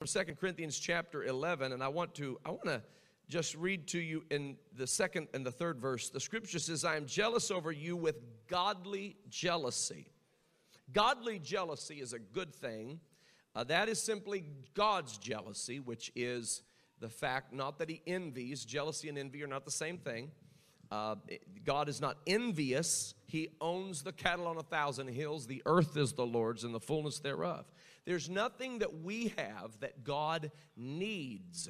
from Second Corinthians chapter 11, and I want to I want to just read to you in the second and the third verse. The scripture says, "I am jealous over you with godly jealousy." Godly jealousy is a good thing. Uh, that is simply God's jealousy, which is the fact not that He envies. Jealousy and envy are not the same thing. Uh, God is not envious. He owns the cattle on a thousand hills. The earth is the Lord's and the fullness thereof. There's nothing that we have that God needs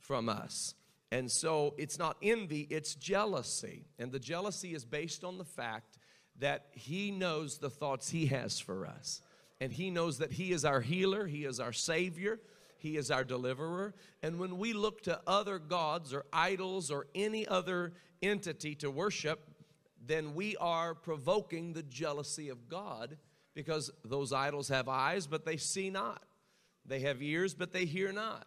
from us. And so it's not envy, it's jealousy. And the jealousy is based on the fact that He knows the thoughts He has for us. And He knows that He is our healer, He is our Savior, He is our deliverer. And when we look to other gods or idols or any other entity to worship, then we are provoking the jealousy of God because those idols have eyes, but they see not. They have ears, but they hear not.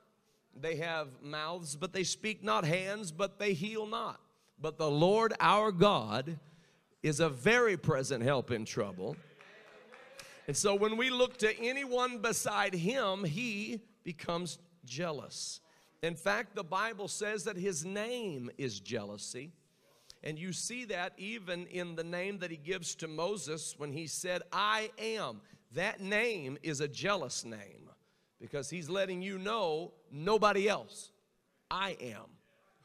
They have mouths, but they speak not. Hands, but they heal not. But the Lord our God is a very present help in trouble. And so when we look to anyone beside him, he becomes jealous. In fact, the Bible says that his name is jealousy. And you see that even in the name that he gives to Moses when he said, I am. That name is a jealous name because he's letting you know nobody else. I am.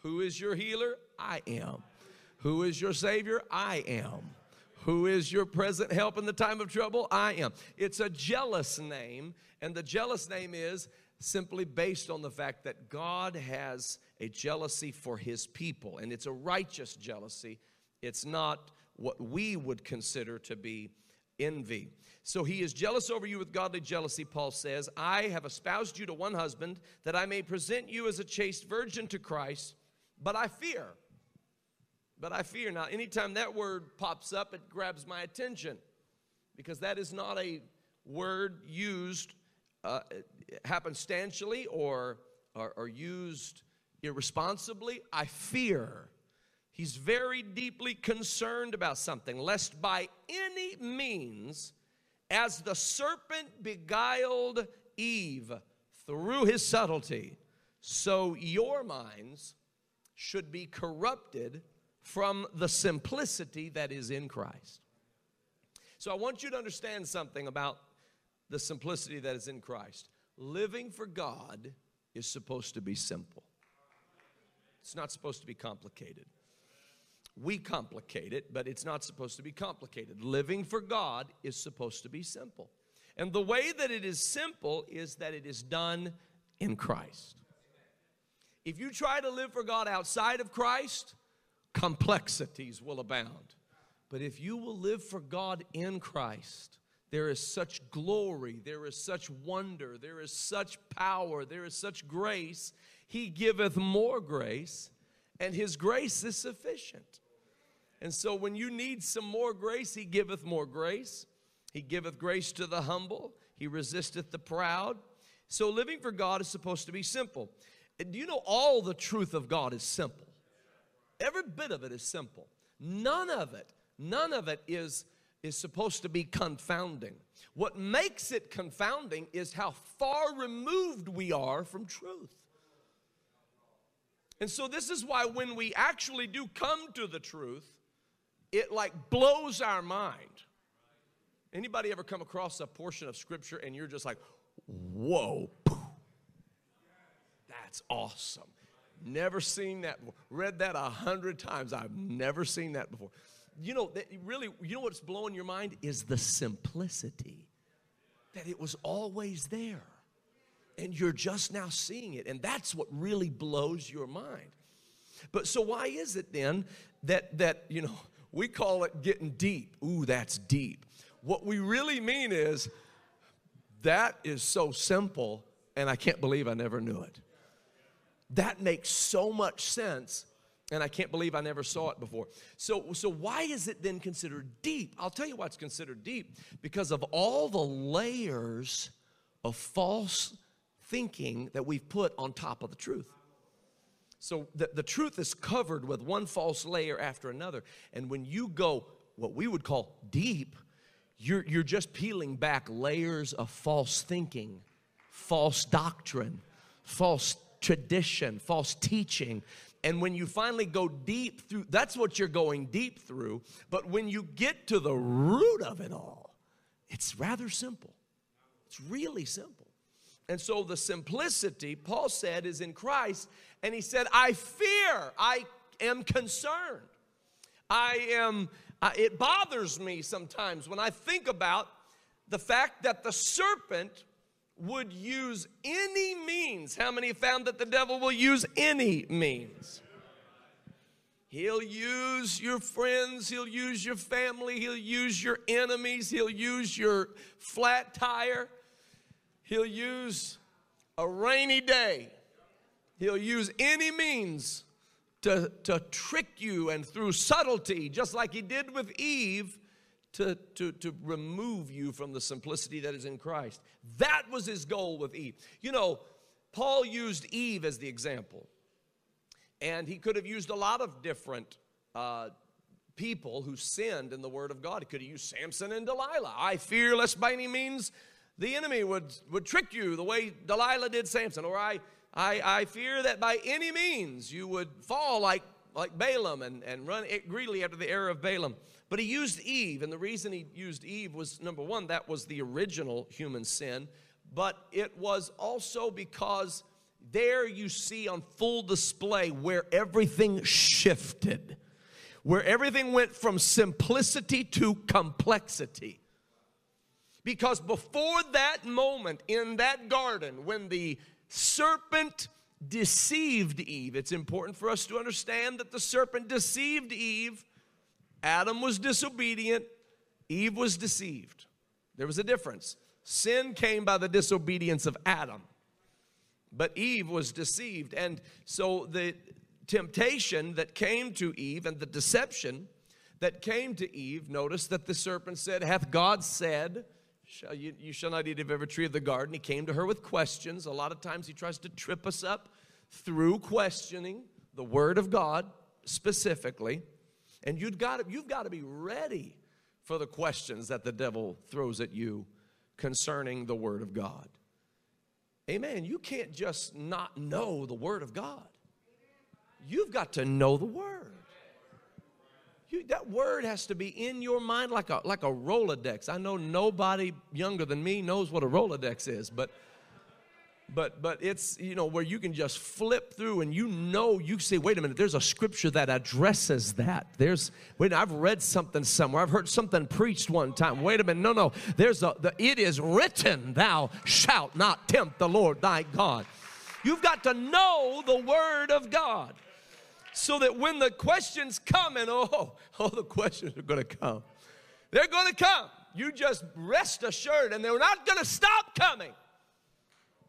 Who is your healer? I am. Who is your Savior? I am. Who is your present help in the time of trouble? I am. It's a jealous name, and the jealous name is simply based on the fact that God has a jealousy for his people, and it's a righteous jealousy. It's not what we would consider to be envy. So he is jealous over you with godly jealousy, Paul says. I have espoused you to one husband that I may present you as a chaste virgin to Christ, but I fear. But I fear. Now, anytime that word pops up, it grabs my attention because that is not a word used uh, happenstantially or, or, or used irresponsibly, I fear. He's very deeply concerned about something, lest by any means, as the serpent beguiled Eve through his subtlety, so your minds should be corrupted from the simplicity that is in Christ. So I want you to understand something about the simplicity that is in Christ. Living for God is supposed to be simple. It's not supposed to be complicated. We complicate it, but it's not supposed to be complicated. Living for God is supposed to be simple. And the way that it is simple is that it is done in Christ. If you try to live for God outside of Christ, complexities will abound. But if you will live for God in Christ, there is such glory, there is such wonder, there is such power, there is such grace he giveth more grace, and His grace is sufficient. And so, when you need some more grace, He giveth more grace. He giveth grace to the humble, He resisteth the proud. So, living for God is supposed to be simple. Do you know all the truth of God is simple? Every bit of it is simple. None of it, none of it is, is supposed to be confounding. What makes it confounding is how far removed we are from truth. And so this is why when we actually do come to the truth, it like blows our mind. Anybody ever come across a portion of scripture and you're just like, whoa, that's awesome. Never seen that. Read that a hundred times. I've never seen that before. You know, that really, you know what's blowing your mind is the simplicity that it was always there and you're just now seeing it. And that's what really blows your mind. But so why is it then that that you know we call it getting deep? Ooh, that's deep. What we really mean is that is so simple, and I can't believe I never knew it. That makes so much sense, and I can't believe I never saw it before. So, so why is it then considered deep? I'll tell you why it's considered deep because of all the layers of false thinking that we've put on top of the truth. So the, the truth is covered with one false layer after another. And when you go what we would call deep, you're, you're just peeling back layers of false thinking false doctrine, false tradition, false teaching. And when you finally go deep through, that's what you're going deep through. But when you get to the root of it all, it's rather simple. It's really simple. And so the simplicity, Paul said, is in Christ. And he said, I fear, I am concerned. I am, uh, it bothers me sometimes when I think about the fact that the serpent would use any means. How many found that the devil will use any means? He'll use your friends, he'll use your family, he'll use your enemies, he'll use your flat tire, he'll use a rainy day, he'll use any means to, to trick you and through subtlety, just like he did with Eve, to, to, to remove you from the simplicity that is in Christ. That was his goal with Eve. You know, Paul used Eve as the example, and he could have used a lot of different uh, people who sinned in the Word of God. He could have used Samson and Delilah. I fear lest by any means the enemy would, would trick you the way Delilah did Samson, or I, I, I fear that by any means you would fall like, like Balaam and, and run greedily after the error of Balaam. But he used Eve, and the reason he used Eve was number one, that was the original human sin, but it was also because there you see on full display where everything shifted, where everything went from simplicity to complexity. Because before that moment in that garden, when the serpent deceived Eve, it's important for us to understand that the serpent deceived Eve Adam was disobedient, Eve was deceived. There was a difference. Sin came by the disobedience of Adam, but Eve was deceived. And so the temptation that came to Eve and the deception that came to Eve, notice that the serpent said, Hath God said, shall you, you shall not eat of every tree of the garden. He came to her with questions. A lot of times he tries to trip us up through questioning the Word of God specifically. And you've got to, you've got to be ready for the questions that the devil throws at you concerning the Word of God. Amen. You can't just not know the Word of God. You've got to know the Word. You, that Word has to be in your mind like a, like a Rolodex. I know nobody younger than me knows what a Rolodex is, but but but it's you know where you can just flip through and you know you say wait a minute there's a scripture that addresses that. There's wait i've read something somewhere. I've heard something preached one time. Wait a minute no no. There's a the, it is written thou shalt not tempt the lord thy god. You've got to know the word of god so that when the questions come and oh oh the questions are going to come they're going to come. You just rest assured and they're not going to stop coming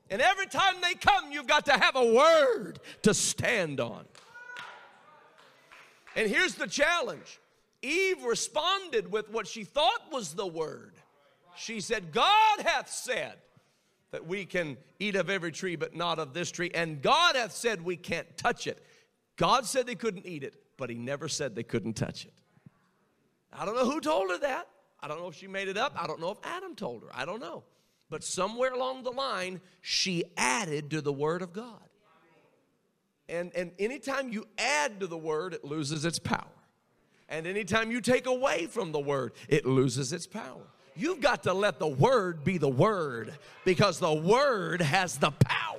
and every time they come, you've got to have a word to stand on. And here's the challenge Eve responded with what she thought was the word. She said, God hath said that we can eat of every tree, but not of this tree. And God hath said we can't touch it. God said they couldn't eat it, but He never said they couldn't touch it. I don't know who told her that. I don't know if she made it up. I don't know if Adam told her. I don't know. But somewhere along the line, she added to the Word of God. And, and anytime you add to the Word, it loses its power. And anytime you take away from the Word, it loses its power. You've got to let the Word be the Word because the Word has the power.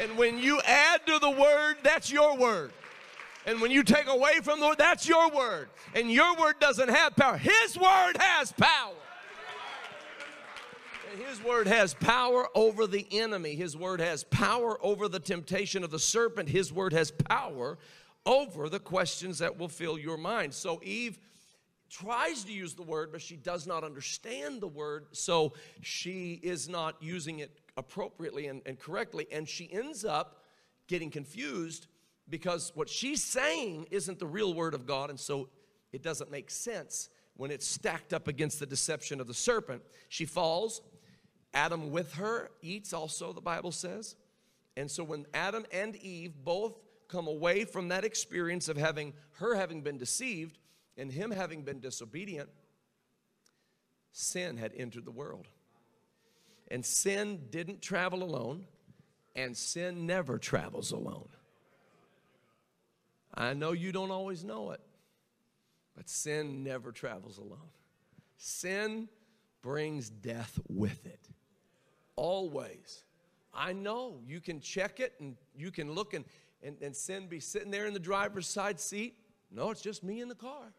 And when you add to the Word, that's your Word. And when you take away from the Word, that's your Word. And your Word doesn't have power, His Word has power. His word has power over the enemy. His word has power over the temptation of the serpent. His word has power over the questions that will fill your mind. So Eve tries to use the word, but she does not understand the word, so she is not using it appropriately and, and correctly, and she ends up getting confused because what she's saying isn't the real word of God, and so it doesn't make sense when it's stacked up against the deception of the serpent. She falls, Adam with her eats also, the Bible says. And so when Adam and Eve both come away from that experience of having her having been deceived and him having been disobedient, sin had entered the world. And sin didn't travel alone, and sin never travels alone. I know you don't always know it, but sin never travels alone. Sin brings death with it. Always. I know you can check it and you can look and, and, and sin be sitting there in the driver's side seat. No, it's just me in the car.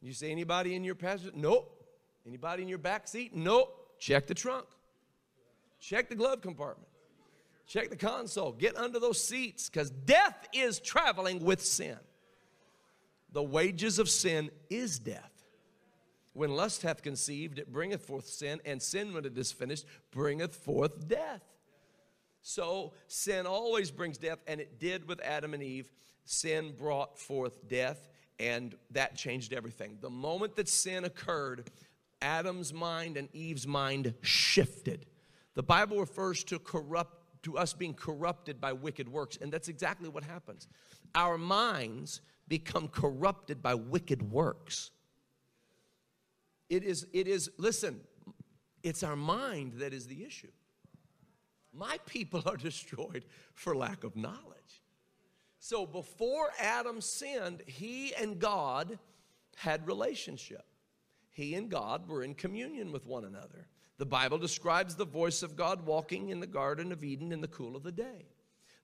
You say, anybody in your passenger? Nope. Anybody in your back seat? Nope. Check the trunk. Check the glove compartment. Check the console. Get under those seats because death is traveling with sin. The wages of sin is death. When lust hath conceived, it bringeth forth sin, and sin, when it is finished, bringeth forth death. So sin always brings death, and it did with Adam and Eve. Sin brought forth death, and that changed everything. The moment that sin occurred, Adam's mind and Eve's mind shifted. The Bible refers to corrupt to us being corrupted by wicked works, and that's exactly what happens. Our minds become corrupted by wicked works. It is, it is, listen, it's our mind that is the issue. My people are destroyed for lack of knowledge. So before Adam sinned, he and God had relationship. He and God were in communion with one another. The Bible describes the voice of God walking in the Garden of Eden in the cool of the day.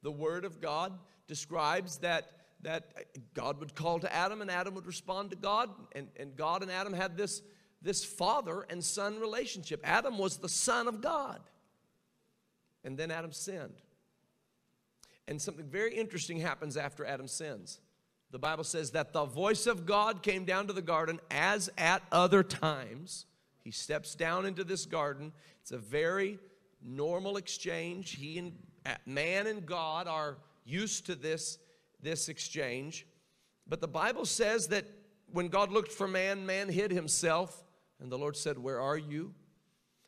The Word of God describes that, that God would call to Adam and Adam would respond to God, and, and God and Adam had this, this father and son relationship. Adam was the son of God. And then Adam sinned. And something very interesting happens after Adam sins. The Bible says that the voice of God came down to the garden as at other times. He steps down into this garden. It's a very normal exchange. He and uh, man and God are used to this, this exchange. But the Bible says that when God looked for man, man hid himself. And the Lord said, Where are you?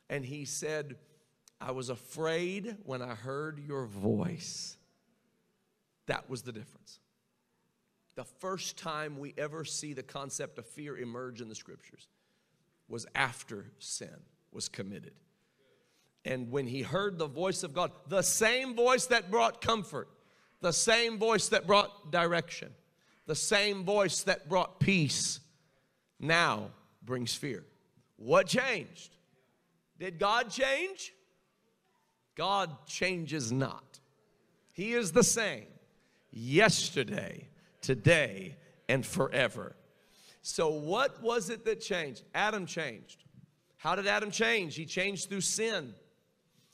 And he said, I was afraid when I heard your voice. That was the difference. The first time we ever see the concept of fear emerge in the scriptures was after sin was committed. And when he heard the voice of God, the same voice that brought comfort, the same voice that brought direction, the same voice that brought peace, now brings fear. What changed? Did God change? God changes not. He is the same yesterday, today, and forever. So, what was it that changed? Adam changed. How did Adam change? He changed through sin.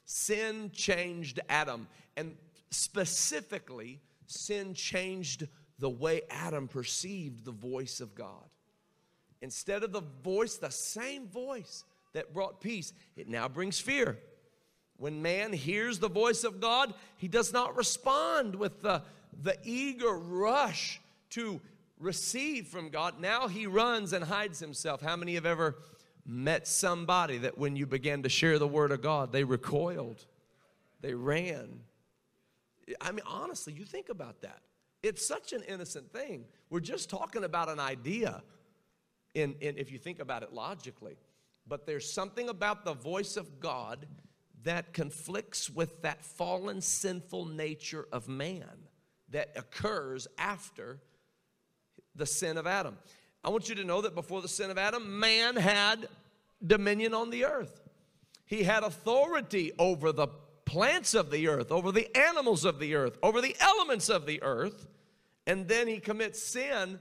Sin changed Adam. And specifically, sin changed the way Adam perceived the voice of God. Instead of the voice, the same voice that brought peace, it now brings fear. When man hears the voice of God, he does not respond with the, the eager rush to receive from God. Now he runs and hides himself. How many have ever met somebody that when you began to share the word of God, they recoiled, they ran? I mean, honestly, you think about that. It's such an innocent thing. We're just talking about an idea, in, in, if you think about it logically. But there's something about the voice of God that conflicts with that fallen, sinful nature of man that occurs after the sin of Adam. I want you to know that before the sin of Adam, man had dominion on the earth. He had authority over the plants of the earth, over the animals of the earth, over the elements of the earth. And then he commits sin,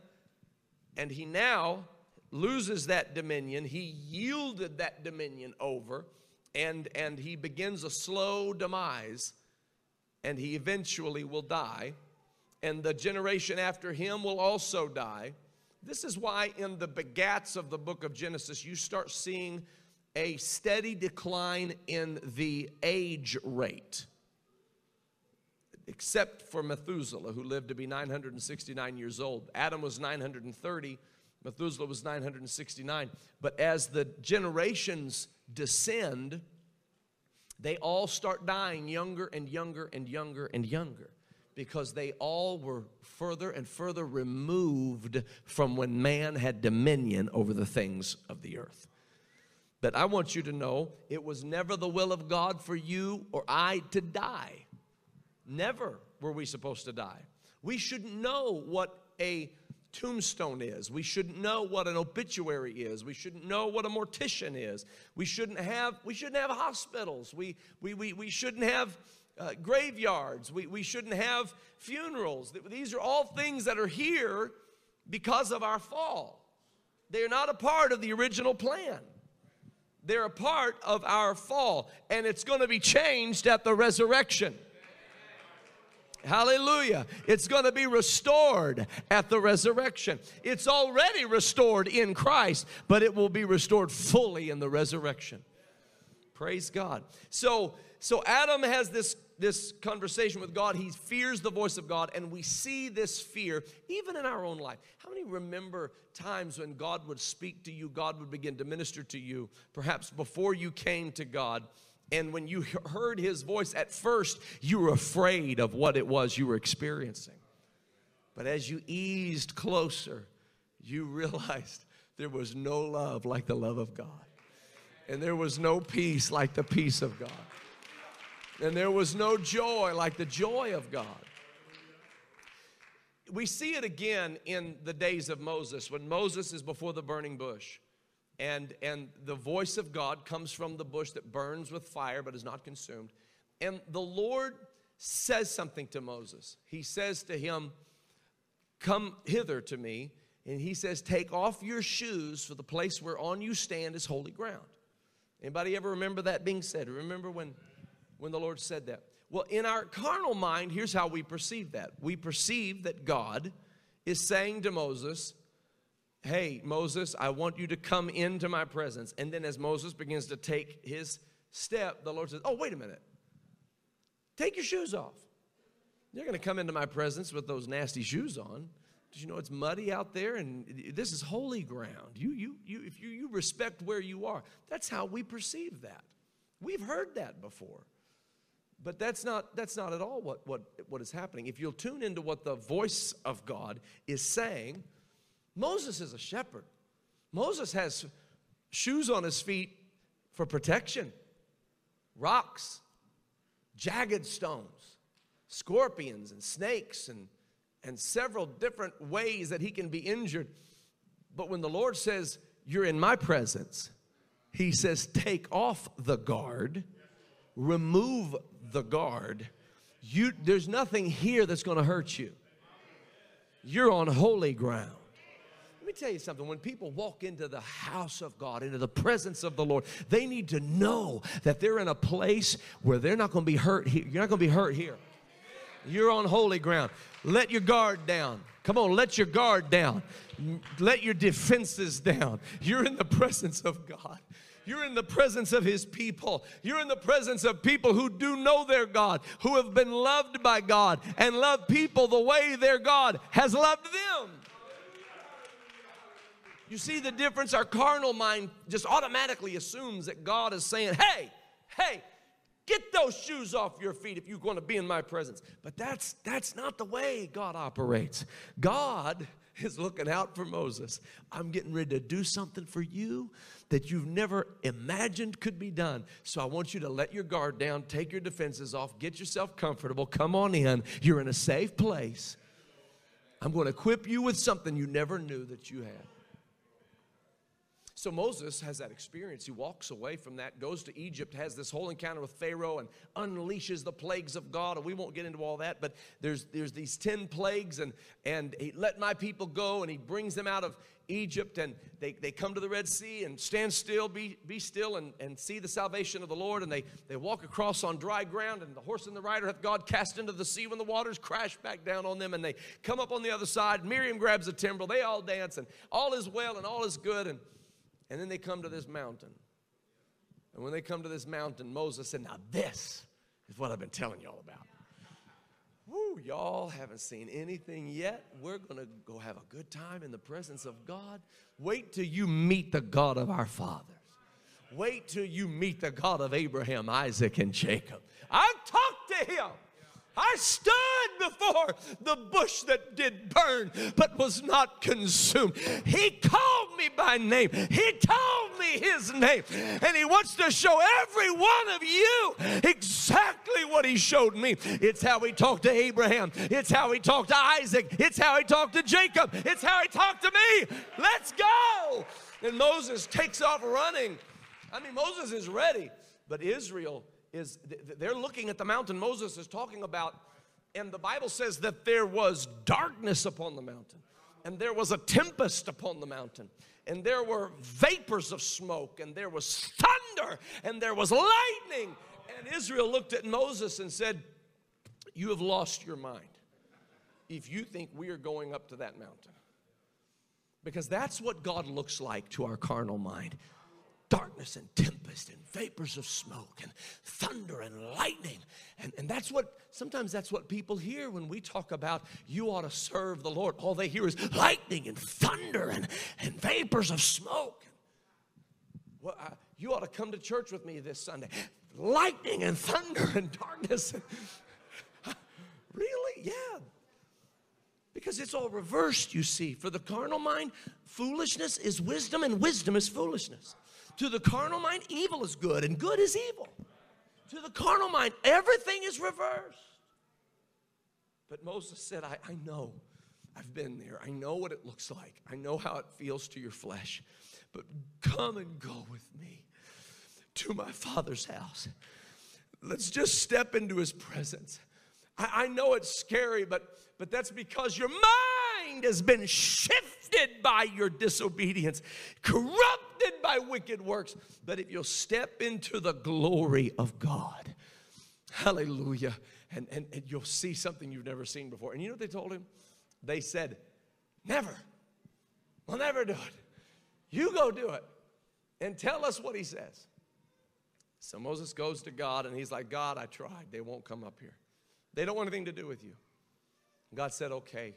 and he now loses that dominion. He yielded that dominion over and, and he begins a slow demise, and he eventually will die, and the generation after him will also die. This is why, in the begats of the book of Genesis, you start seeing a steady decline in the age rate, except for Methuselah, who lived to be 969 years old. Adam was 930, Methuselah was 969. But as the generations descend, they all start dying younger and younger and younger and younger because they all were further and further removed from when man had dominion over the things of the earth. But I want you to know it was never the will of God for you or I to die. Never were we supposed to die. We shouldn't know what a tombstone is. We shouldn't know what an obituary is. We shouldn't know what a mortician is. We shouldn't have, we shouldn't have hospitals. We, we, we, we shouldn't have uh, graveyards. We, we shouldn't have funerals. These are all things that are here because of our fall. They are not a part of the original plan. They're a part of our fall, and it's going to be changed at the resurrection. Hallelujah. It's going to be restored at the resurrection. It's already restored in Christ, but it will be restored fully in the resurrection. Praise God. So, so Adam has this this conversation with God, he fears the voice of God, and we see this fear even in our own life. How many remember times when God would speak to you, God would begin to minister to you, perhaps before you came to God? And when you heard his voice at first, you were afraid of what it was you were experiencing. But as you eased closer, you realized there was no love like the love of God. And there was no peace like the peace of God. And there was no joy like the joy of God. We see it again in the days of Moses when Moses is before the burning bush and, and the voice of God comes from the bush that burns with fire but is not consumed. And the Lord says something to Moses. He says to him, Come hither to me. And he says, Take off your shoes, for the place whereon you stand is holy ground. Anybody ever remember that being said? Remember when, when the Lord said that? Well, in our carnal mind, here's how we perceive that. We perceive that God is saying to Moses, Hey, Moses, I want you to come into my presence. And then as Moses begins to take his step, the Lord says, Oh, wait a minute. Take your shoes off. You're going to come into my presence with those nasty shoes on. Did you know it's muddy out there and this is holy ground? You, you, you, if you, you respect where you are, that's how we perceive that. We've heard that before. But that's not, that's not at all what, what, what is happening. If you'll tune into what the voice of God is saying, Moses is a shepherd. Moses has shoes on his feet for protection, rocks, jagged stones, scorpions, and snakes, and, and several different ways that he can be injured. But when the Lord says, You're in my presence, he says, Take off the guard, remove the guard. You, there's nothing here that's going to hurt you. You're on holy ground me tell you something. When people walk into the house of God, into the presence of the Lord, they need to know that they're in a place where they're not going to be hurt here. You're not going to be hurt here. You're on holy ground. Let your guard down. Come on, let your guard down. Let your defenses down. You're in the presence of God. You're in the presence of His people. You're in the presence of people who do know their God, who have been loved by God, and love people the way their God has loved them. You see the difference? Our carnal mind just automatically assumes that God is saying, hey, hey, get those shoes off your feet if you're going to be in my presence. But that's that's not the way God operates. God is looking out for Moses. I'm getting ready to do something for you that you've never imagined could be done. So I want you to let your guard down, take your defenses off, get yourself comfortable, come on in. You're in a safe place. I'm going to equip you with something you never knew that you had. So Moses has that experience. He walks away from that, goes to Egypt, has this whole encounter with Pharaoh, and unleashes the plagues of God. And we won't get into all that, but there's there's these ten plagues, and and he let my people go, and he brings them out of Egypt, and they, they come to the Red Sea and stand still, be, be still, and, and see the salvation of the Lord. And they, they walk across on dry ground, and the horse and the rider hath God cast into the sea when the waters crash back down on them. And they come up on the other side. Miriam grabs a timbrel. They all dance, and all is well and all is good. And and then they come to this mountain. And when they come to this mountain, Moses said, Now, this is what I've been telling y'all about. Woo, y'all haven't seen anything yet. We're going to go have a good time in the presence of God. Wait till you meet the God of our fathers. Wait till you meet the God of Abraham, Isaac, and Jacob. I've talked to him. I stood before the bush that did burn but was not consumed. He called me by name. He told me his name. And he wants to show every one of you exactly what he showed me. It's how he talked to Abraham. It's how he talked to Isaac. It's how he talked to Jacob. It's how he talked to me. Let's go. And Moses takes off running. I mean, Moses is ready, but Israel is they're looking at the mountain Moses is talking about, and the Bible says that there was darkness upon the mountain, and there was a tempest upon the mountain, and there were vapors of smoke, and there was thunder, and there was lightning. And Israel looked at Moses and said, You have lost your mind if you think we are going up to that mountain. Because that's what God looks like to our carnal mind darkness and tempest and vapors of smoke and thunder and lightning. And, and that's what, sometimes that's what people hear when we talk about you ought to serve the Lord. All they hear is lightning and thunder and, and vapors of smoke. Well, uh, you ought to come to church with me this Sunday. Lightning and thunder and darkness. really? Yeah. Because it's all reversed, you see. For the carnal mind, foolishness is wisdom, and wisdom is foolishness. To the carnal mind, evil is good and good is evil. To the carnal mind, everything is reversed. But Moses said, I, I know. I've been there. I know what it looks like. I know how it feels to your flesh. But come and go with me to my father's house. Let's just step into his presence. I, I know it's scary, but, but that's because you're your mind has been shifted by your disobedience, corrupted by wicked works. But if you'll step into the glory of God, hallelujah, and, and, and you'll see something you've never seen before. And you know what they told him? They said, Never. We'll never do it. You go do it and tell us what he says. So Moses goes to God and he's like, God, I tried. They won't come up here. They don't want anything to do with you. God said, Okay,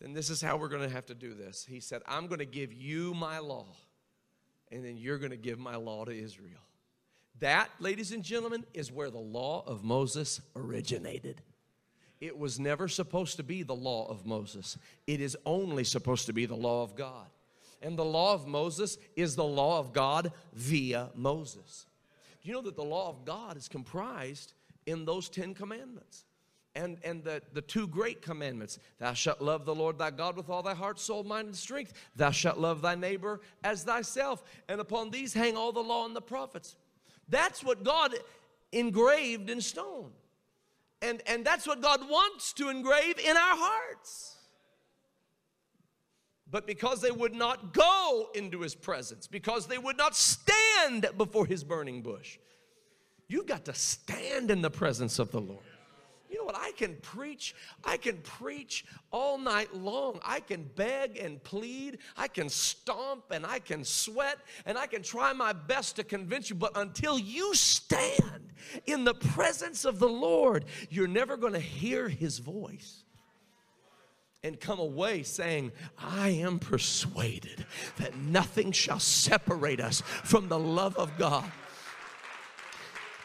then this is how we're going to have to do this. He said, I'm going to give you my law, and then you're going to give my law to Israel. That, ladies and gentlemen, is where the law of Moses originated. It was never supposed to be the law of Moses, it is only supposed to be the law of God. And the law of Moses is the law of God via Moses. Do you know that the law of God is comprised in those Ten Commandments? And, and the, the two great commandments Thou shalt love the Lord thy God with all thy heart, soul, mind, and strength. Thou shalt love thy neighbor as thyself. And upon these hang all the law and the prophets. That's what God engraved in stone. And, and that's what God wants to engrave in our hearts. But because they would not go into his presence, because they would not stand before his burning bush, you've got to stand in the presence of the Lord. You know what? I can preach. I can preach all night long. I can beg and plead. I can stomp and I can sweat and I can try my best to convince you. But until you stand in the presence of the Lord, you're never going to hear his voice and come away saying, I am persuaded that nothing shall separate us from the love of God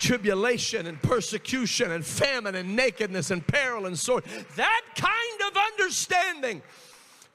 tribulation and persecution and famine and nakedness and peril and sword. That kind of understanding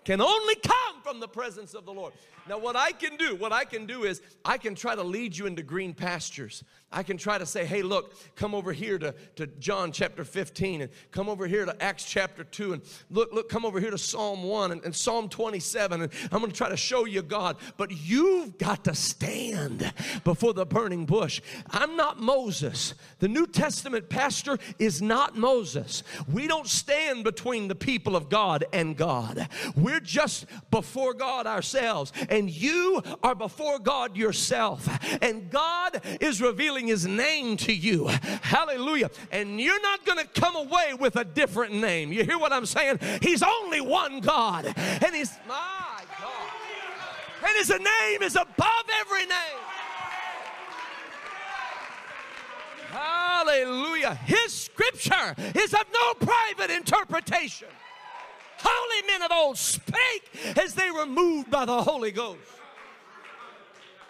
can only come from the presence of the Lord. Now, what I can do, what I can do is I can try to lead you into green pastures. I can try to say, hey, look, come over here to, to John chapter 15 and come over here to Acts chapter 2 and look, look, come over here to Psalm 1 and, and Psalm 27 and I'm going to try to show you God. But you've got to stand before the burning bush. I'm not Moses. The New Testament pastor is not Moses. We don't stand between the people of God and God. We're just before God ourselves and you are before God yourself. And God is revealing his name to you. Hallelujah. And you're not going to come away with a different name. You hear what I'm saying? He's only one God. And he's my God. And his name is above every name. Hallelujah. His scripture is of no private interpretation holy men of old spake as they were moved by the Holy Ghost.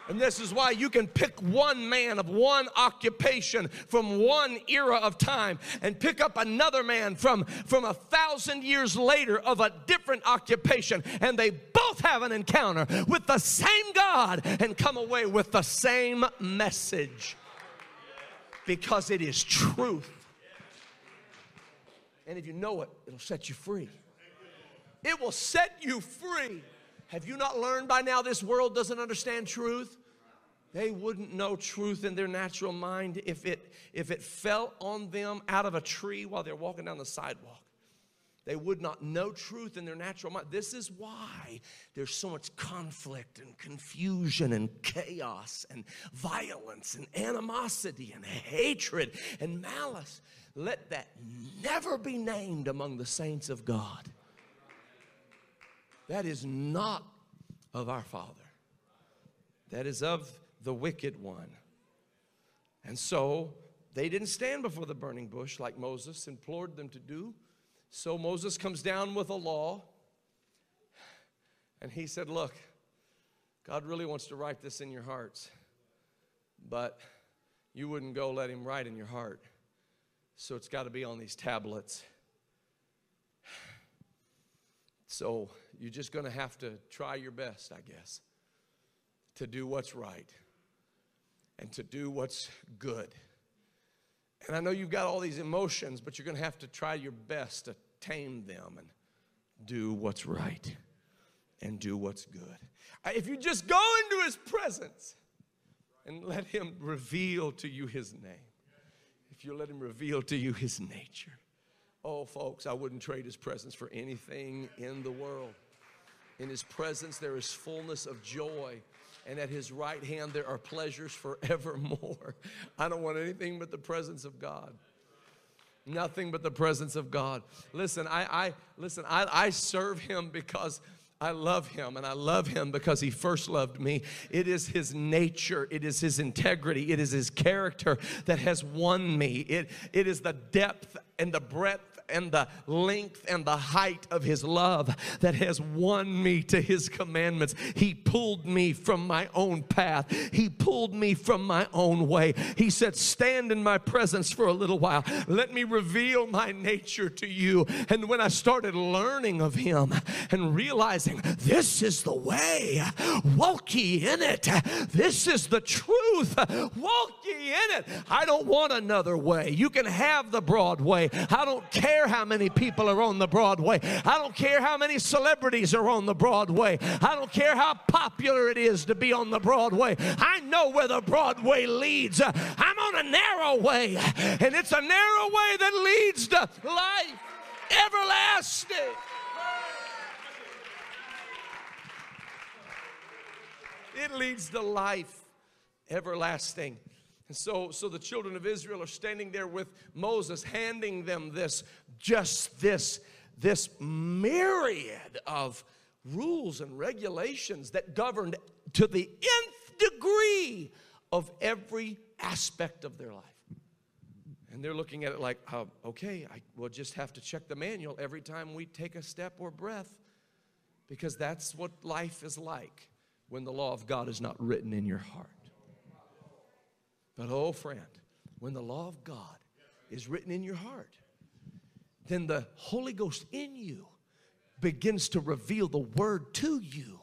And this is why you can pick one man of one occupation from one era of time and pick up another man from, from a thousand years later of a different occupation, and they both have an encounter with the same God and come away with the same message because it is truth. And if you know it, it'll set you free. It will set you free. Have you not learned by now this world doesn't understand truth? They wouldn't know truth in their natural mind if it, if it fell on them out of a tree while they're walking down the sidewalk. They would not know truth in their natural mind. This is why there's so much conflict and confusion and chaos and violence and animosity and hatred and malice. Let that never be named among the saints of God. That is not of our Father, that is of the wicked one. And so they didn't stand before the burning bush like Moses implored them to do. So Moses comes down with a law, and he said, Look, God really wants to write this in your hearts, but you wouldn't go let him write in your heart. So it's got to be on these tablets. So you're just going to have to try your best, I guess, to do what's right and to do what's good. And I know you've got all these emotions, but you're going to have to try your best to tame them and do what's right and do what's good. Uh, if you just go into his presence and let him reveal to you his name, if you let him reveal to you his nature. Oh, folks, I wouldn't trade his presence for anything in the world. In his presence, there is fullness of joy, and at his right hand, there are pleasures forevermore. I don't want anything but the presence of God. Nothing but the presence of God. Listen, I, I listen, I, I serve him because I love him and I love him because he first loved me. It is his nature, it is his integrity, it is his character that has won me. It, it is the depth and the breadth and the length and the height of his love that has won me to his commandments. He pulled me from my own path, he pulled me from my own way. He said, Stand in my presence for a little while. Let me reveal my nature to you. And when I started learning of him and realizing this is the way, walk ye in it. This is the truth. Walk ye in it. I don't want another way. You can have the broad way. I don't care care how many people are on the broad way. I don't care how many celebrities are on the broad way. I don't care how popular it is to be on the broad way. I know where the broad way leads. I'm on a narrow way, and it's a narrow way that leads to life everlasting. It leads to life everlasting. And so, so the children of Israel are standing there with Moses, handing them this, just this, this myriad of rules and regulations that governed to the nth degree of every aspect of their life. And they're looking at it like, oh, okay, I will just have to check the manual every time we take a step or breath because that's what life is like when the law of God is not written in your heart. But oh, friend, when the law of God is written in your heart, then the Holy Ghost in you begins to reveal the word to you.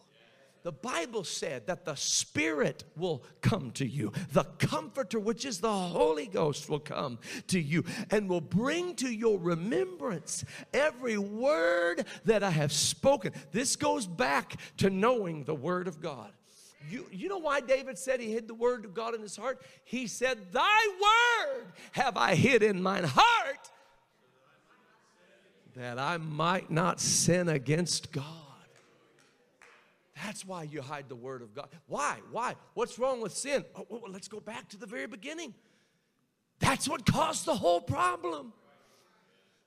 The Bible said that the Spirit will come to you. The Comforter, which is the Holy Ghost, will come to you and will bring to your remembrance every word that I have spoken. This goes back to knowing the Word of God. You, you know why David said he hid the word of God in his heart? He said, Thy word have I hid in mine heart that I might not sin against God. That's why you hide the word of God. Why? Why? What's wrong with sin? Oh, let's go back to the very beginning. That's what caused the whole problem.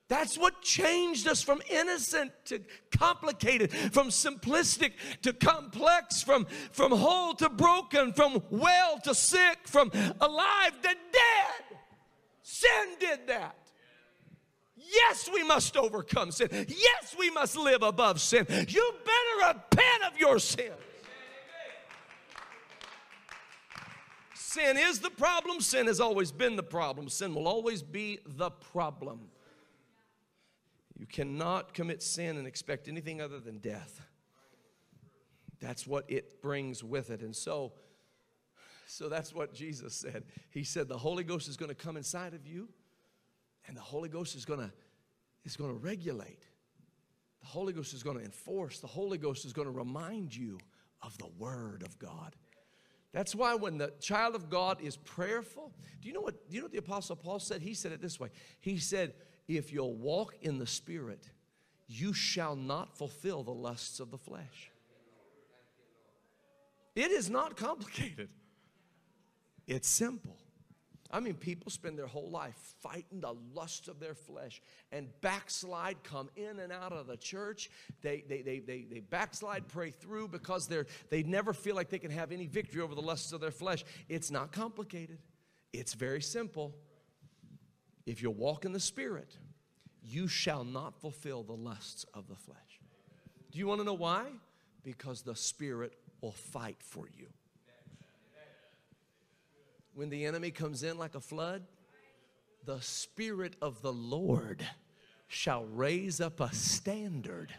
That's what changed us from innocent to complicated, from simplistic to complex, from, from whole to broken, from well to sick, from alive to dead. Sin did that. Yes, we must overcome sin. Yes, we must live above sin. You better repent of your sin. Sin is the problem. Sin has always been the problem. Sin will always be the problem. You cannot commit sin and expect anything other than death. That's what it brings with it. And so, so that's what Jesus said. He said the Holy Ghost is going to come inside of you, and the Holy Ghost is going to is going to regulate. The Holy Ghost is going to enforce. The Holy Ghost is going to remind you of the Word of God. That's why when the child of God is prayerful, do you know what, do you know what the Apostle Paul said? He said it this way. He said, If you'll walk in the Spirit, you shall not fulfill the lusts of the flesh. It is not complicated, it's simple. I mean, people spend their whole life fighting the lust of their flesh and backslide, come in and out of the church. They, they, they, they, they backslide, pray through because they're, they never feel like they can have any victory over the lusts of their flesh. It's not complicated, it's very simple. If you walk in the Spirit, you shall not fulfill the lusts of the flesh. Do you want to know why? Because the Spirit will fight for you when the enemy comes in like a flood, the Spirit of the Lord shall raise up a standard.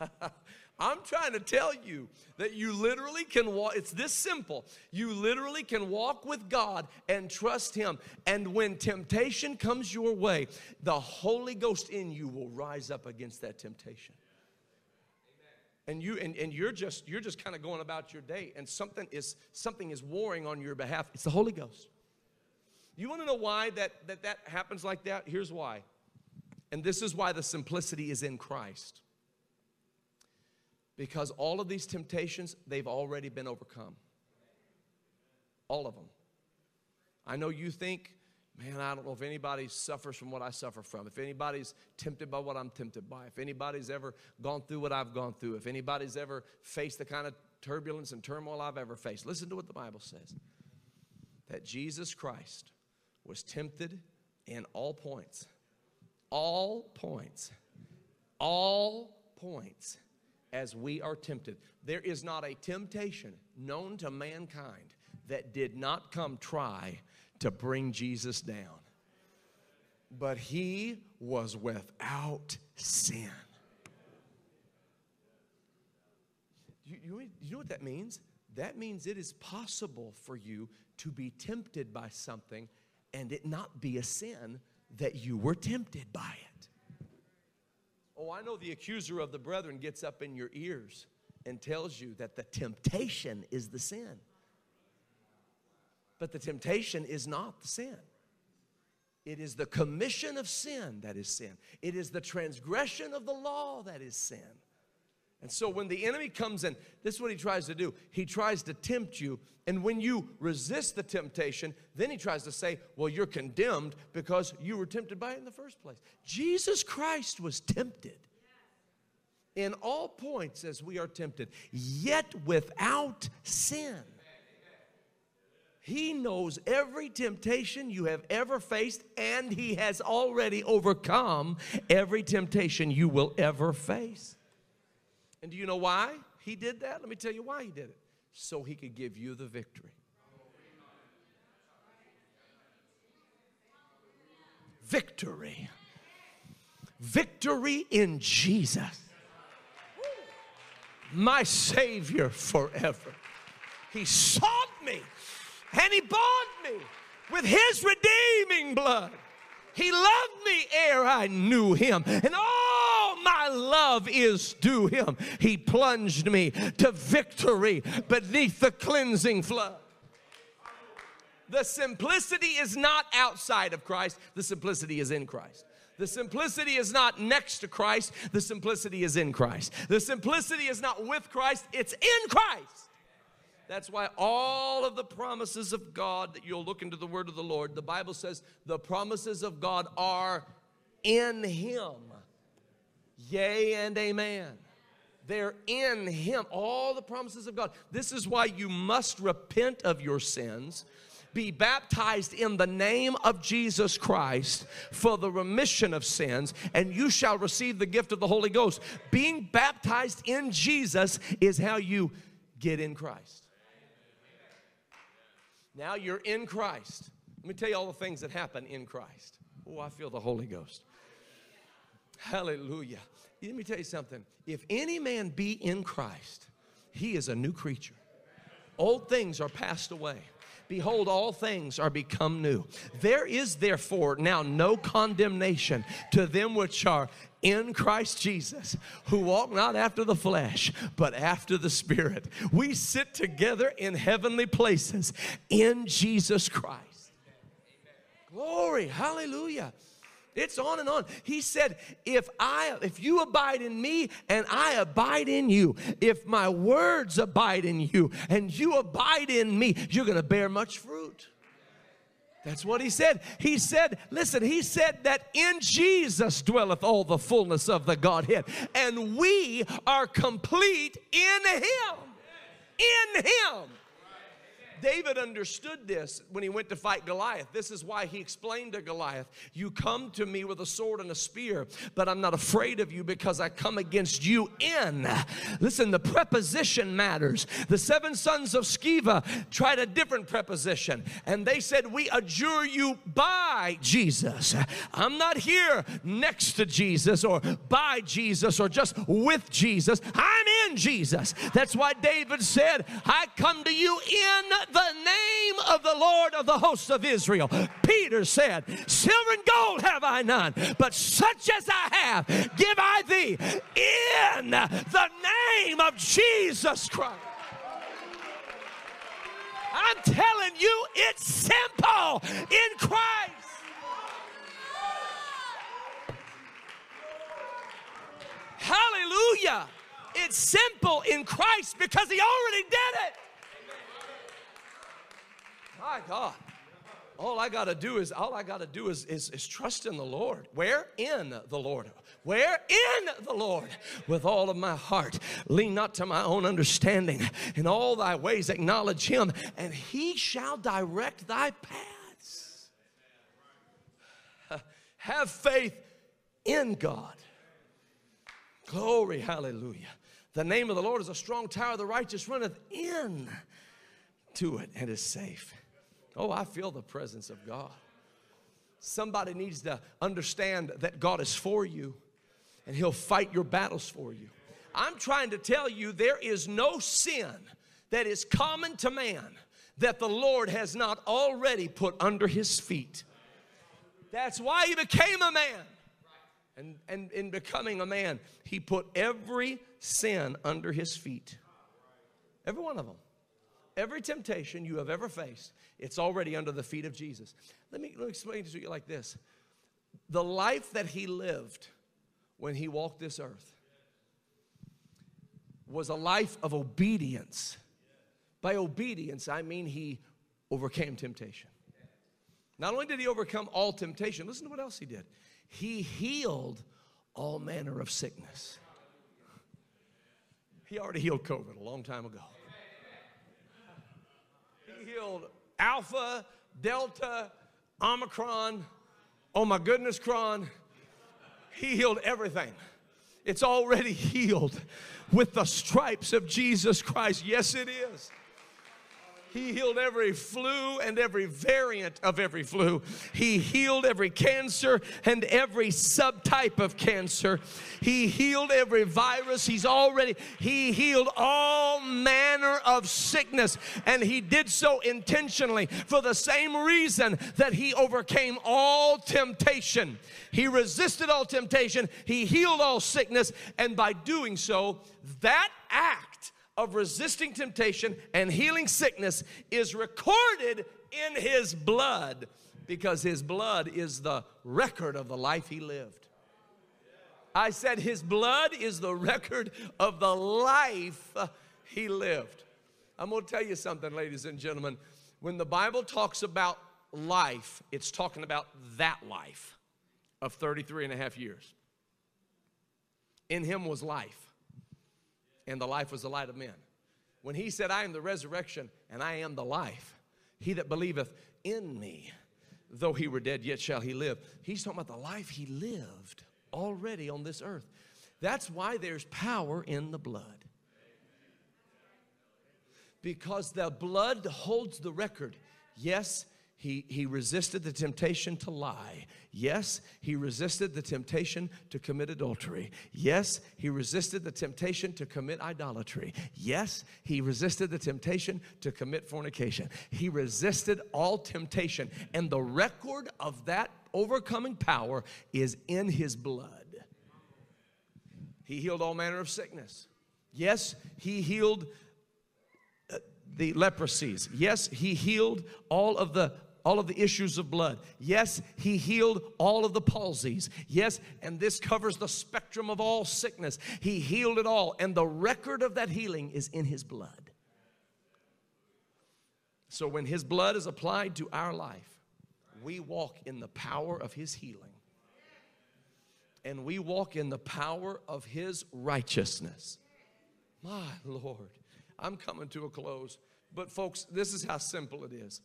I'm trying to tell you that you literally can walk, it's this simple. You literally can walk with God and trust Him. And when temptation comes your way, the Holy Ghost in you will rise up against that temptation. And you and, and you're just you're just kind of going about your day and something is something is warring on your behalf. It's the holy ghost. You want to know why that that that happens like that? Here's why. And this is why the simplicity is in christ because all of these temptations they've already been overcome. All of them i know you think man, I don't know if anybody suffers from what I suffer from, if anybody's tempted by what I'm tempted by, if anybody's ever gone through what I've gone through, if anybody's ever faced the kind of turbulence and turmoil I've ever faced. Listen to what the Bible says. That Jesus Christ was tempted in all points, all points, all points as we are tempted. There is not a temptation known to mankind that did not come try to bring Jesus down. But he was without sin. You, you, you know what that means? That means it is possible for you to be tempted by something and it not be a sin that you were tempted by it. Oh, I know the accuser of the brethren gets up in your ears and tells you that the temptation is the sin. But the temptation is not the sin. It is the commission of sin that is sin. It is the transgression of the law that is sin. And so when the enemy comes in, this is what he tries to do. He tries to tempt you. And when you resist the temptation, then he tries to say, well, you're condemned because you were tempted by it in the first place. Jesus Christ was tempted in all points as we are tempted, yet without sin. He knows every temptation you have ever faced, and He has already overcome every temptation you will ever face. And do you know why He did that? Let me tell you why He did it. So He could give you the victory. Victory. Victory in Jesus, my Savior forever. He sought me and he bought me with his redeeming blood. He loved me ere I knew him, and all my love is due him. He plunged me to victory beneath the cleansing flood. The simplicity is not outside of Christ, the simplicity is in Christ. The simplicity is not next to Christ, the simplicity is in Christ. The simplicity is not with Christ, it's in Christ. That's why all of the promises of God that you'll look into the word of the Lord, the Bible says the promises of God are in Him. Yea and amen. They're in Him. All the promises of God. This is why you must repent of your sins be baptized in the name of Jesus Christ for the remission of sins, and you shall receive the gift of the Holy Ghost. Being baptized in Jesus is how you get in Christ. Now you're in Christ. Let me tell you all the things that happen in Christ. Oh, I feel the Holy Ghost. Hallelujah. Let me tell you something. If any man be in Christ, he is a new creature. Old things are passed away. Behold, all things are become new. There is therefore now no condemnation to them which are in Christ Jesus, who walk not after the flesh, but after the Spirit. We sit together in heavenly places in Jesus Christ. Glory, hallelujah. It's on and on. He said, if I if you abide in me and I abide in you, if my words abide in you and you abide in me, you're to bear much fruit. That's what he said. He said, listen, he said that in Jesus dwelleth all the fullness of the Godhead, and we are complete in him. In him. David understood this when he went to fight Goliath. This is why he explained to Goliath, You come to me with a sword and a spear, but I'm not afraid of you because I come against you in. Listen, the preposition matters. The seven sons of Sceva tried a different preposition, and they said, We adjure you by Jesus. I'm not here next to Jesus or by Jesus or just with Jesus. I'm in Jesus. That's why David said, I come to you in the name of the Lord of the hosts of Israel. Peter said, Silver and gold have I none, but such as I have, give I thee in the name of Jesus Christ. I'm telling you, it's simple in Christ. Hallelujah. It's simple in Christ because He already did it. My God. All I got to do is all I got to do is, is, is trust in the Lord. Where in the Lord? Where in the Lord? With all of my heart. Lean not to my own understanding. In all thy ways acknowledge him, and he shall direct thy paths. Have faith in God. Glory, hallelujah. The name of the Lord is a strong tower, the righteous runneth in to it and is safe. Oh, I feel the presence of God. Somebody needs to understand that God is for you and He'll fight your battles for you. I'm trying to tell you there is no sin that is common to man that the Lord has not already put under His feet. That's why He became a man. And, and in becoming a man, He put every sin under His feet. Every one of them. Every temptation you have ever faced, it's already under the feet of Jesus. Let me, let me explain to you like this the life that he lived when he walked this earth was a life of obedience. By obedience, I mean he overcame temptation. Not only did he overcome all temptation, listen to what else he did. He healed all manner of sickness. He already healed COVID a long time ago. He healed Alpha, Delta, Omicron, oh my goodness, Cron. He healed everything. It's already healed with the stripes of Jesus Christ. Yes, it is. He healed every flu and every variant of every flu. He healed every cancer and every subtype of cancer. He healed every virus. He's already, he healed all manner of sickness. And he did so intentionally for the same reason that he overcame all temptation. He resisted all temptation, he healed all sickness, and by doing so, that act of resisting temptation and healing sickness is recorded in his blood because his blood is the record of the life he lived. I said his blood is the record of the life he lived. I'm to tell you something, ladies and gentlemen. When the Bible talks about life, it's talking about that life of 33 and a half years. In him was life and the life was the light of men. When he said, I am the resurrection and I am the life, he that believeth in me, though he were dead, yet shall he live. He's talking about the life he lived already on this earth. That's why there's power in the blood. Because the blood holds the record. Yes, he, he resisted the temptation to lie. Yes, he resisted the temptation to commit adultery. Yes, he resisted the temptation to commit idolatry. Yes, he resisted the temptation to commit fornication. He resisted all temptation. And the record of that overcoming power is in his blood. He healed all manner of sickness. Yes, he healed uh, the leprosies. Yes, he healed all of the all of the issues of blood. Yes, he healed all of the palsies. Yes, and this covers the spectrum of all sickness. He healed it all, and the record of that healing is in his blood. So when his blood is applied to our life, we walk in the power of his healing. And we walk in the power of his righteousness. My Lord, I'm coming to a close. But, folks, this is how simple it is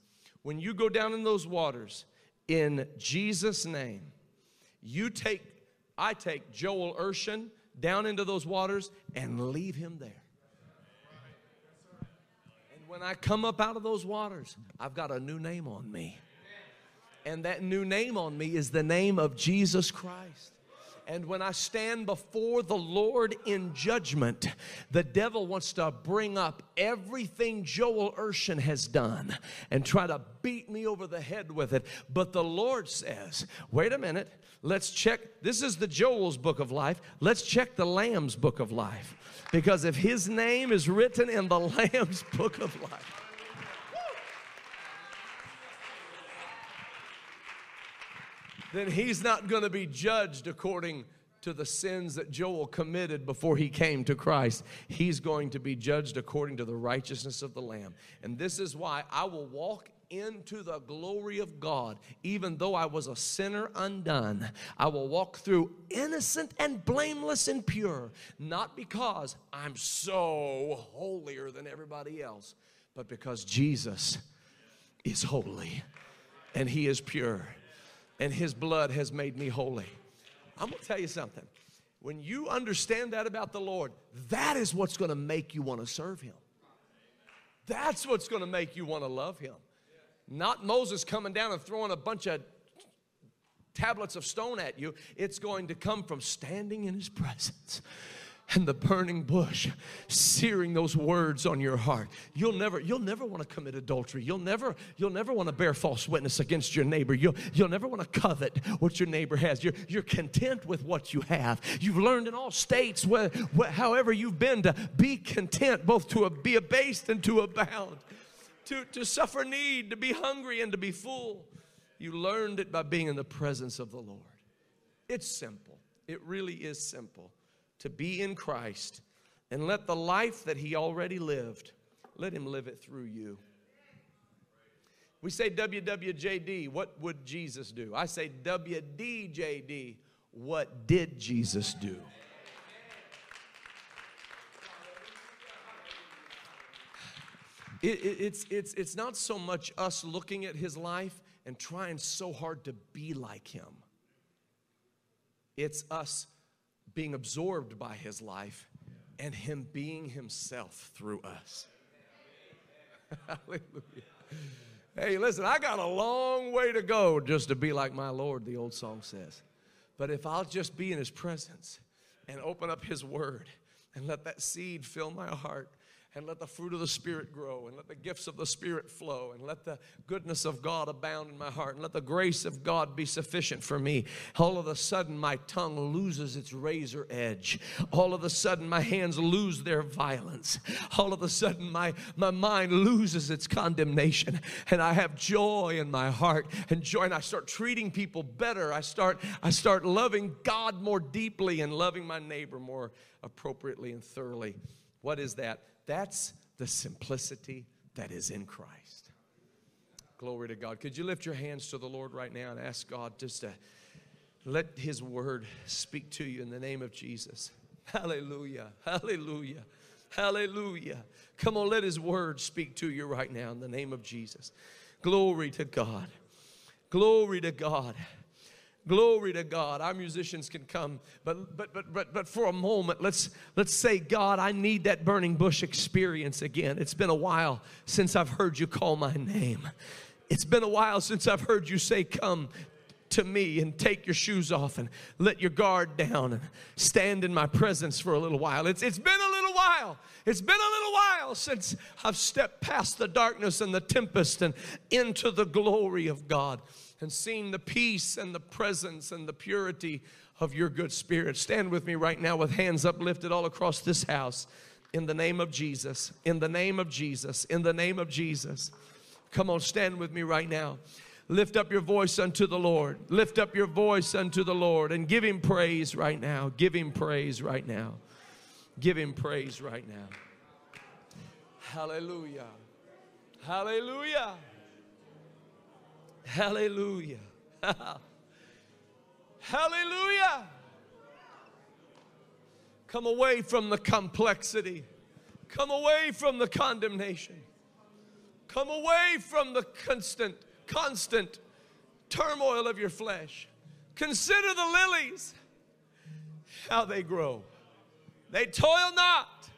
when you go down in those waters, in Jesus' name, you take, I take Joel Urshan down into those waters and leave him there. And when I come up out of those waters, I've got a new name on me. And that new name on me is the name of Jesus Christ. And when I stand before the Lord in judgment, the devil wants to bring up everything Joel Urshan has done and try to beat me over the head with it. But the Lord says, wait a minute, let's check. This is the Joel's book of life. Let's check the Lamb's book of life. Because if his name is written in the Lamb's book of life, then he's not going to be judged according to the sins that Joel committed before he came to Christ. He's going to be judged according to the righteousness of the Lamb. And this is why I will walk into the glory of God, even though I was a sinner undone. I will walk through innocent and blameless and pure, not because I'm so holier than everybody else, but because Jesus is holy and he is pure and his blood has made me holy. I'm gonna tell you something. When you understand that about the Lord, that is what's gonna make you wanna serve him. That's what's gonna make you wanna love him. Not Moses coming down and throwing a bunch of tablets of stone at you. It's going to come from standing in his presence and the burning bush searing those words on your heart. You'll never you'll never want to commit adultery. You'll never you'll never want to bear false witness against your neighbor. You'll you'll never want to covet what your neighbor has. You're you're content with what you have. You've learned in all states where, where however you've been to be content both to be abased and to abound to to suffer need to be hungry and to be full. You learned it by being in the presence of the lord. It's simple. It really is simple to be in Christ and let the life that he already lived, let him live it through you. We say WWJD, what would Jesus do? I say WDJD, what did Jesus do? It, it, it's, it's, it's not so much us looking at his life and trying so hard to be like him. It's us being absorbed by his life and him being himself through us. Hallelujah. Hey, listen, I got a long way to go just to be like my Lord, the old song says. But if I'll just be in his presence and open up his word and let that seed fill my heart and let the fruit of the Spirit grow, and let the gifts of the Spirit flow, and let the goodness of God abound in my heart, and let the grace of God be sufficient for me. All of a sudden, my tongue loses its razor edge. All of a sudden, my hands lose their violence. All of a sudden, my, my mind loses its condemnation, and I have joy in my heart, and joy, and I start treating people better. I start, I start loving God more deeply and loving my neighbor more appropriately and thoroughly. What is that? That's the simplicity that is in Christ. Glory to God. Could you lift your hands to the Lord right now and ask God just to let His word speak to you in the name of Jesus? Hallelujah. Hallelujah. Hallelujah. Come on, let His word speak to you right now in the name of Jesus. Glory to God. Glory to God. Glory to God. Our musicians can come, but but but but but for a moment, let's let's say, God, I need that burning bush experience again. It's been a while since I've heard you call my name. It's been a while since I've heard you say, Come to me and take your shoes off and let your guard down and stand in my presence for a little while. It's, it's been a little while. It's been a little while since I've stepped past the darkness and the tempest and into the glory of God and seeing the peace and the presence and the purity of your good spirit. Stand with me right now with hands uplifted all across this house in the name of Jesus. In the name of Jesus. In the name of Jesus. Come on, stand with me right now. Lift up your voice unto the Lord. Lift up your voice unto the Lord and give him praise right now. Give him praise right now. Give him praise right now. Hallelujah. Hallelujah. Hallelujah. Hallelujah. Come away from the complexity. Come away from the condemnation. Come away from the constant, constant turmoil of your flesh. Consider the lilies, how they grow. They toil not,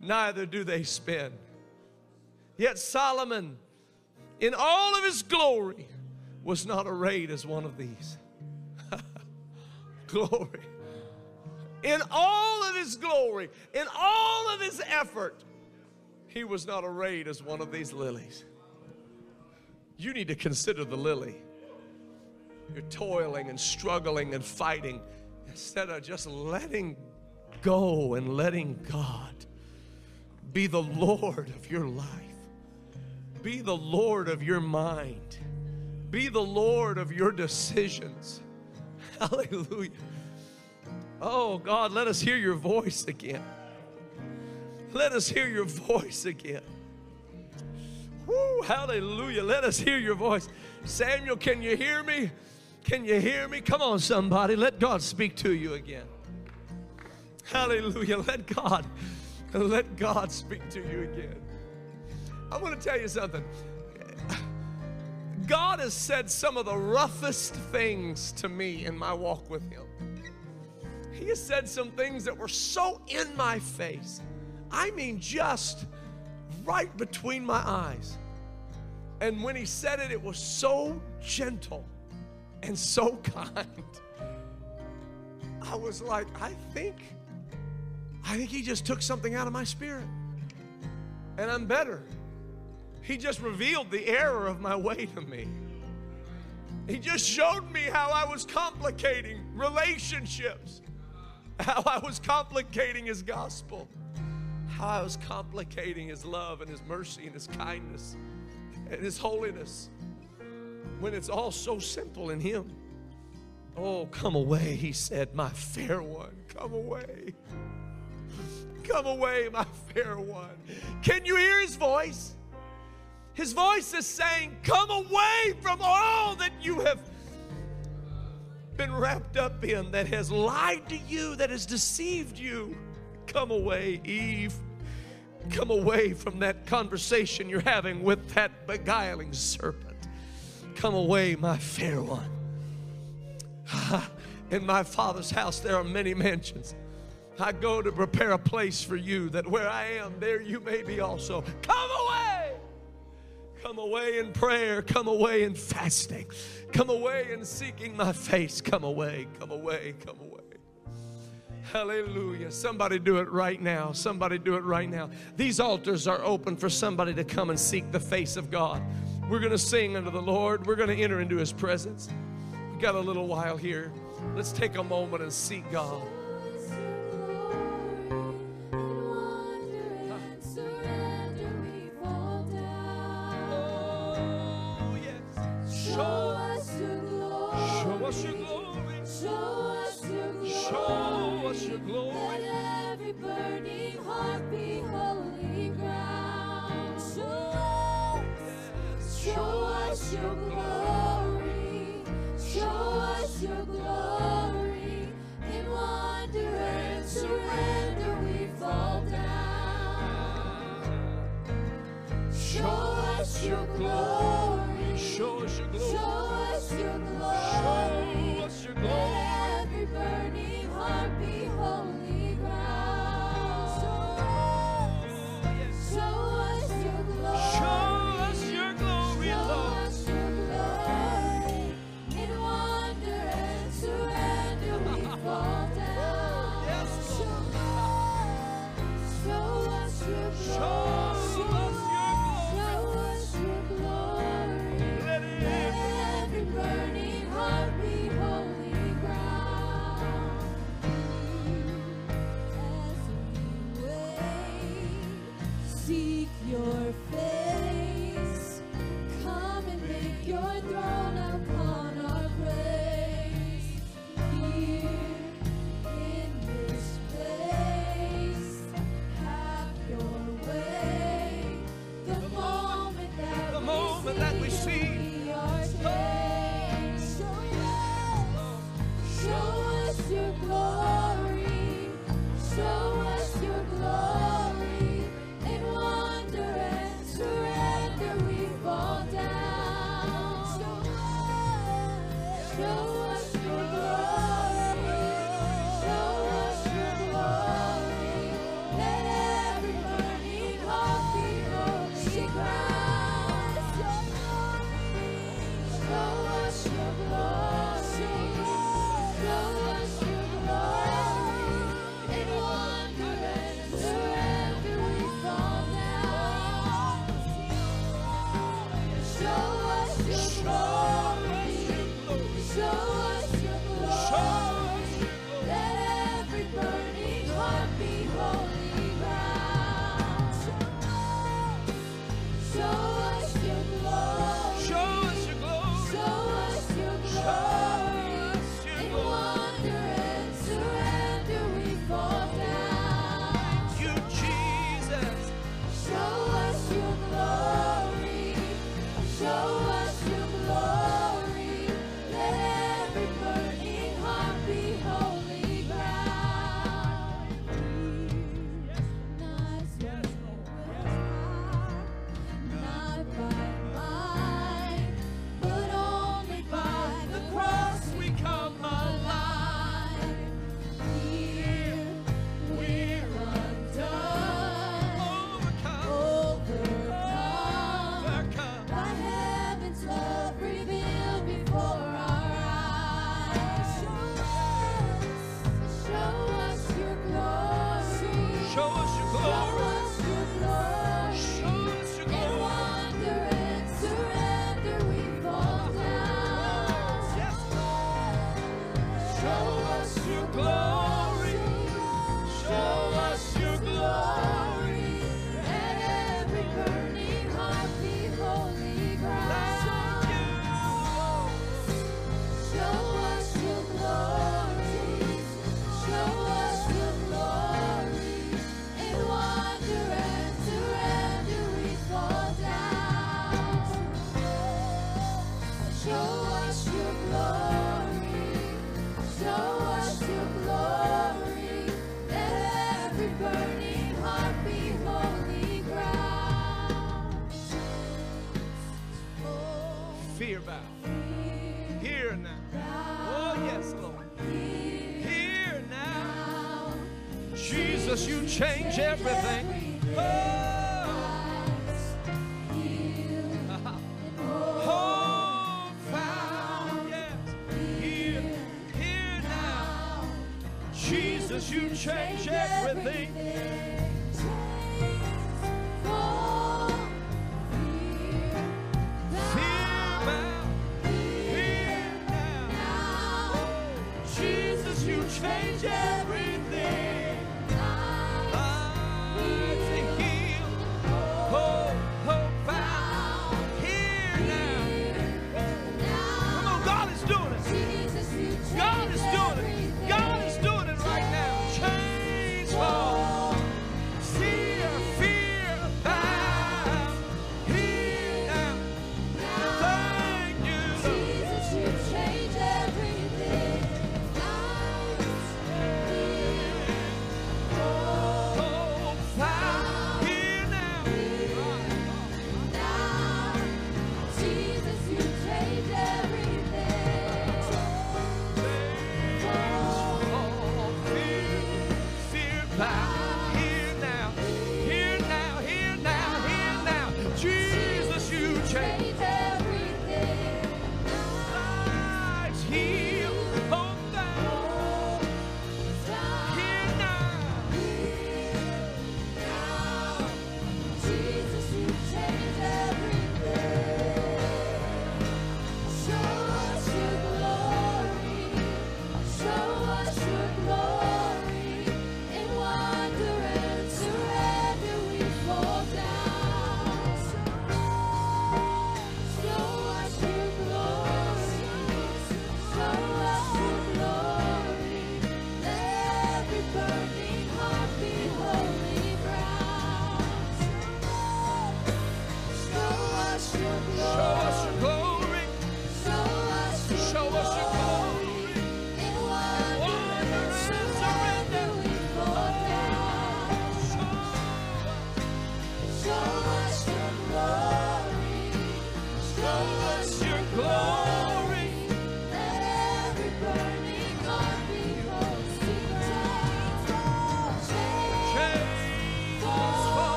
neither do they spin. Yet Solomon, in all of his glory, was not arrayed as one of these. glory. In all of his glory, in all of his effort, he was not arrayed as one of these lilies. You need to consider the lily. You're toiling and struggling and fighting instead of just letting go and letting God be the Lord of your life. Be the Lord of your mind. Be the Lord of your decisions. Hallelujah. Oh, God, let us hear your voice again. Let us hear your voice again. Woo, hallelujah. Let us hear your voice. Samuel, can you hear me? Can you hear me? Come on, somebody. Let God speak to you again. Hallelujah. Let God, let God speak to you again. I want to tell you something. God has said some of the roughest things to me in my walk with Him. He has said some things that were so in my face. I mean, just right between my eyes. And when He said it, it was so gentle and so kind. I was like, I think, I think He just took something out of my spirit. And I'm better. He just revealed the error of my way to me. He just showed me how I was complicating relationships, how I was complicating His gospel, how I was complicating His love and His mercy and His kindness and His holiness when it's all so simple in Him. Oh, come away, He said, my fair one, come away. Come away, my fair one. Can you hear His voice? His voice is saying, Come away from all that you have been wrapped up in, that has lied to you, that has deceived you. Come away, Eve. Come away from that conversation you're having with that beguiling serpent. Come away, my fair one. In my Father's house, there are many mansions. I go to prepare a place for you, that where I am, there you may be also. Come away! Come away in prayer. Come away in fasting. Come away in seeking my face. Come away, come away, come away. Hallelujah. Somebody do it right now. Somebody do it right now. These altars are open for somebody to come and seek the face of God. We're going to sing unto the Lord. We're going to enter into his presence. We've got a little while here. Let's take a moment and seek God. Show us your glory. Show us your glory. Show us your glory. Let every burning heart be holy ground. Show us your glory. Show us your glory. In wonder and surrender we fall down. Show us your glory. Show us your glory. Show us your glory. Show us your glory. Every burning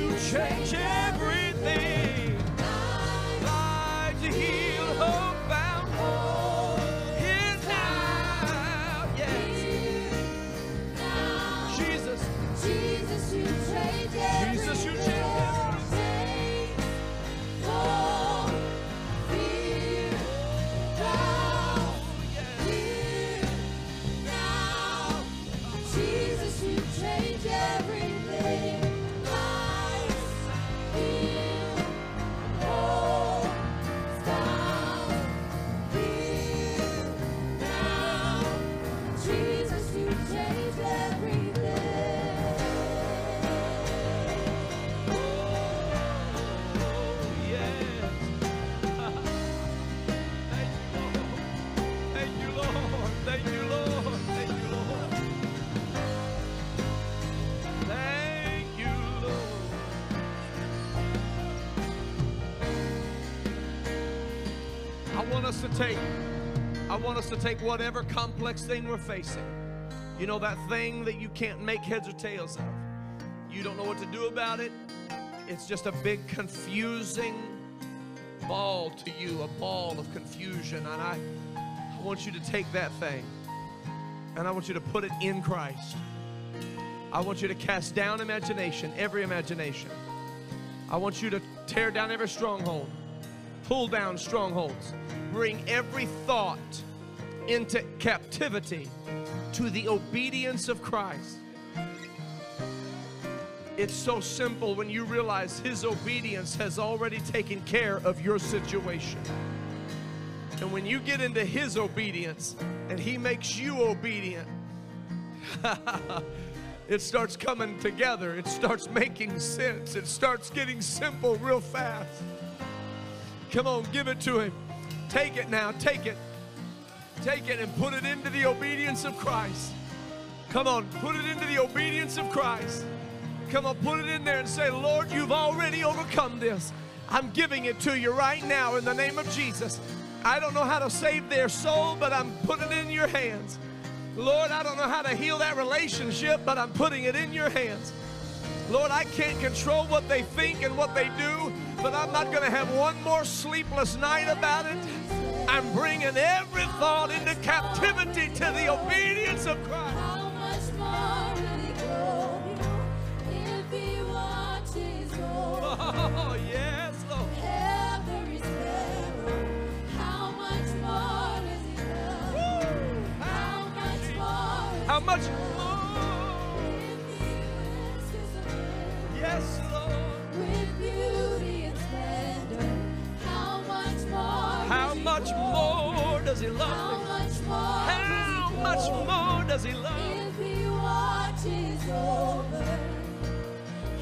You change everything. Take I want us to take whatever complex thing we're facing. You know that thing that you can't make heads or tails of. You don't know what to do about it. It's just a big confusing ball to you, a ball of confusion. And I, I want you to take that thing and I want you to put it in Christ. I want you to cast down imagination, every imagination. I want you to tear down every stronghold, pull down strongholds, bring every thought into captivity to the obedience of Christ. It's so simple when you realize His obedience has already taken care of your situation. And when you get into His obedience and He makes you obedient, it starts coming together. It starts making sense. It starts getting simple real fast. Come on, give it to Him. Take it now, take it. Take it and put it into the obedience of Christ. Come on, put it into the obedience of Christ. Come on, put it in there and say, Lord, you've already overcome this. I'm giving it to you right now in the name of Jesus. I don't know how to save their soul, but I'm putting it in your hands. Lord, I don't know how to heal that relationship, but I'm putting it in your hands. Lord, I can't control what they think and what they do, but I'm not going to have one more sleepless night about it. I'm bringing every thought into captivity to the obedience of Christ. How much more will he grow if he watches over Oh, yes, Lord. How much does He How love me? much more? How much more does He love me? If he watches over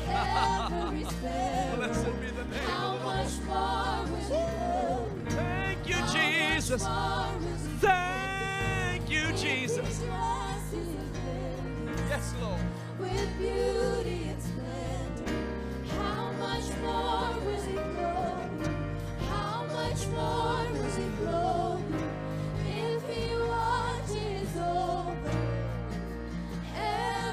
every sparrow, Blessed be the name how of the much Lord. more will he love? Thank you, How Jesus. more Thank you, Jesus. Yes, Lord. with beauty and splendor, how much more will he grow? How much more will he grow?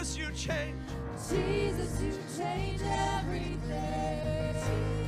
Jesus, you change. Jesus, you change everything.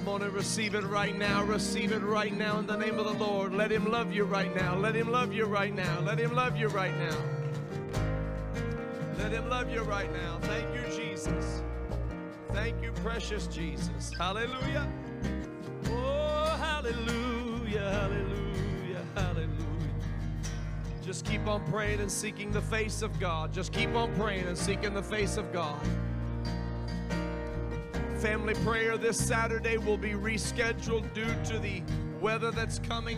Come on and receive it right now. Receive it right now in the name of the Lord. Let Him love you right now. Let Him love you right now. Let Him love you right now. Let Him love you right now. Thank you, Jesus. Thank you, precious Jesus. Hallelujah. Oh, hallelujah, hallelujah, hallelujah. Just keep on praying and seeking the face of God. Just keep on praying and seeking the face of God. Family prayer this Saturday will be rescheduled due to the weather that's coming.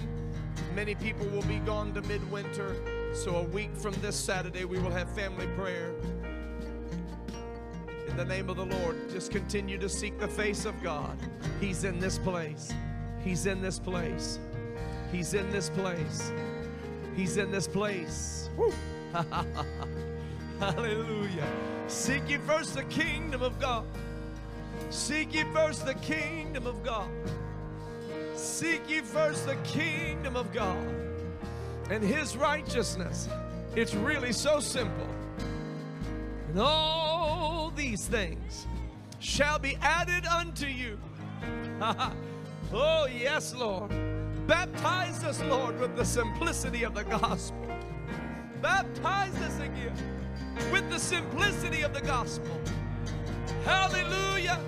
Many people will be gone to midwinter. So, a week from this Saturday, we will have family prayer. In the name of the Lord, just continue to seek the face of God. He's in this place. He's in this place. He's in this place. He's in this place. Hallelujah. Seek ye first the kingdom of God. Seek ye first the kingdom of God. Seek ye first the kingdom of God and his righteousness. It's really so simple. And all these things shall be added unto you. Oh, yes, Lord. Baptize us, Lord, with the simplicity of the gospel. Baptize us again with the simplicity of the gospel. Hallelujah.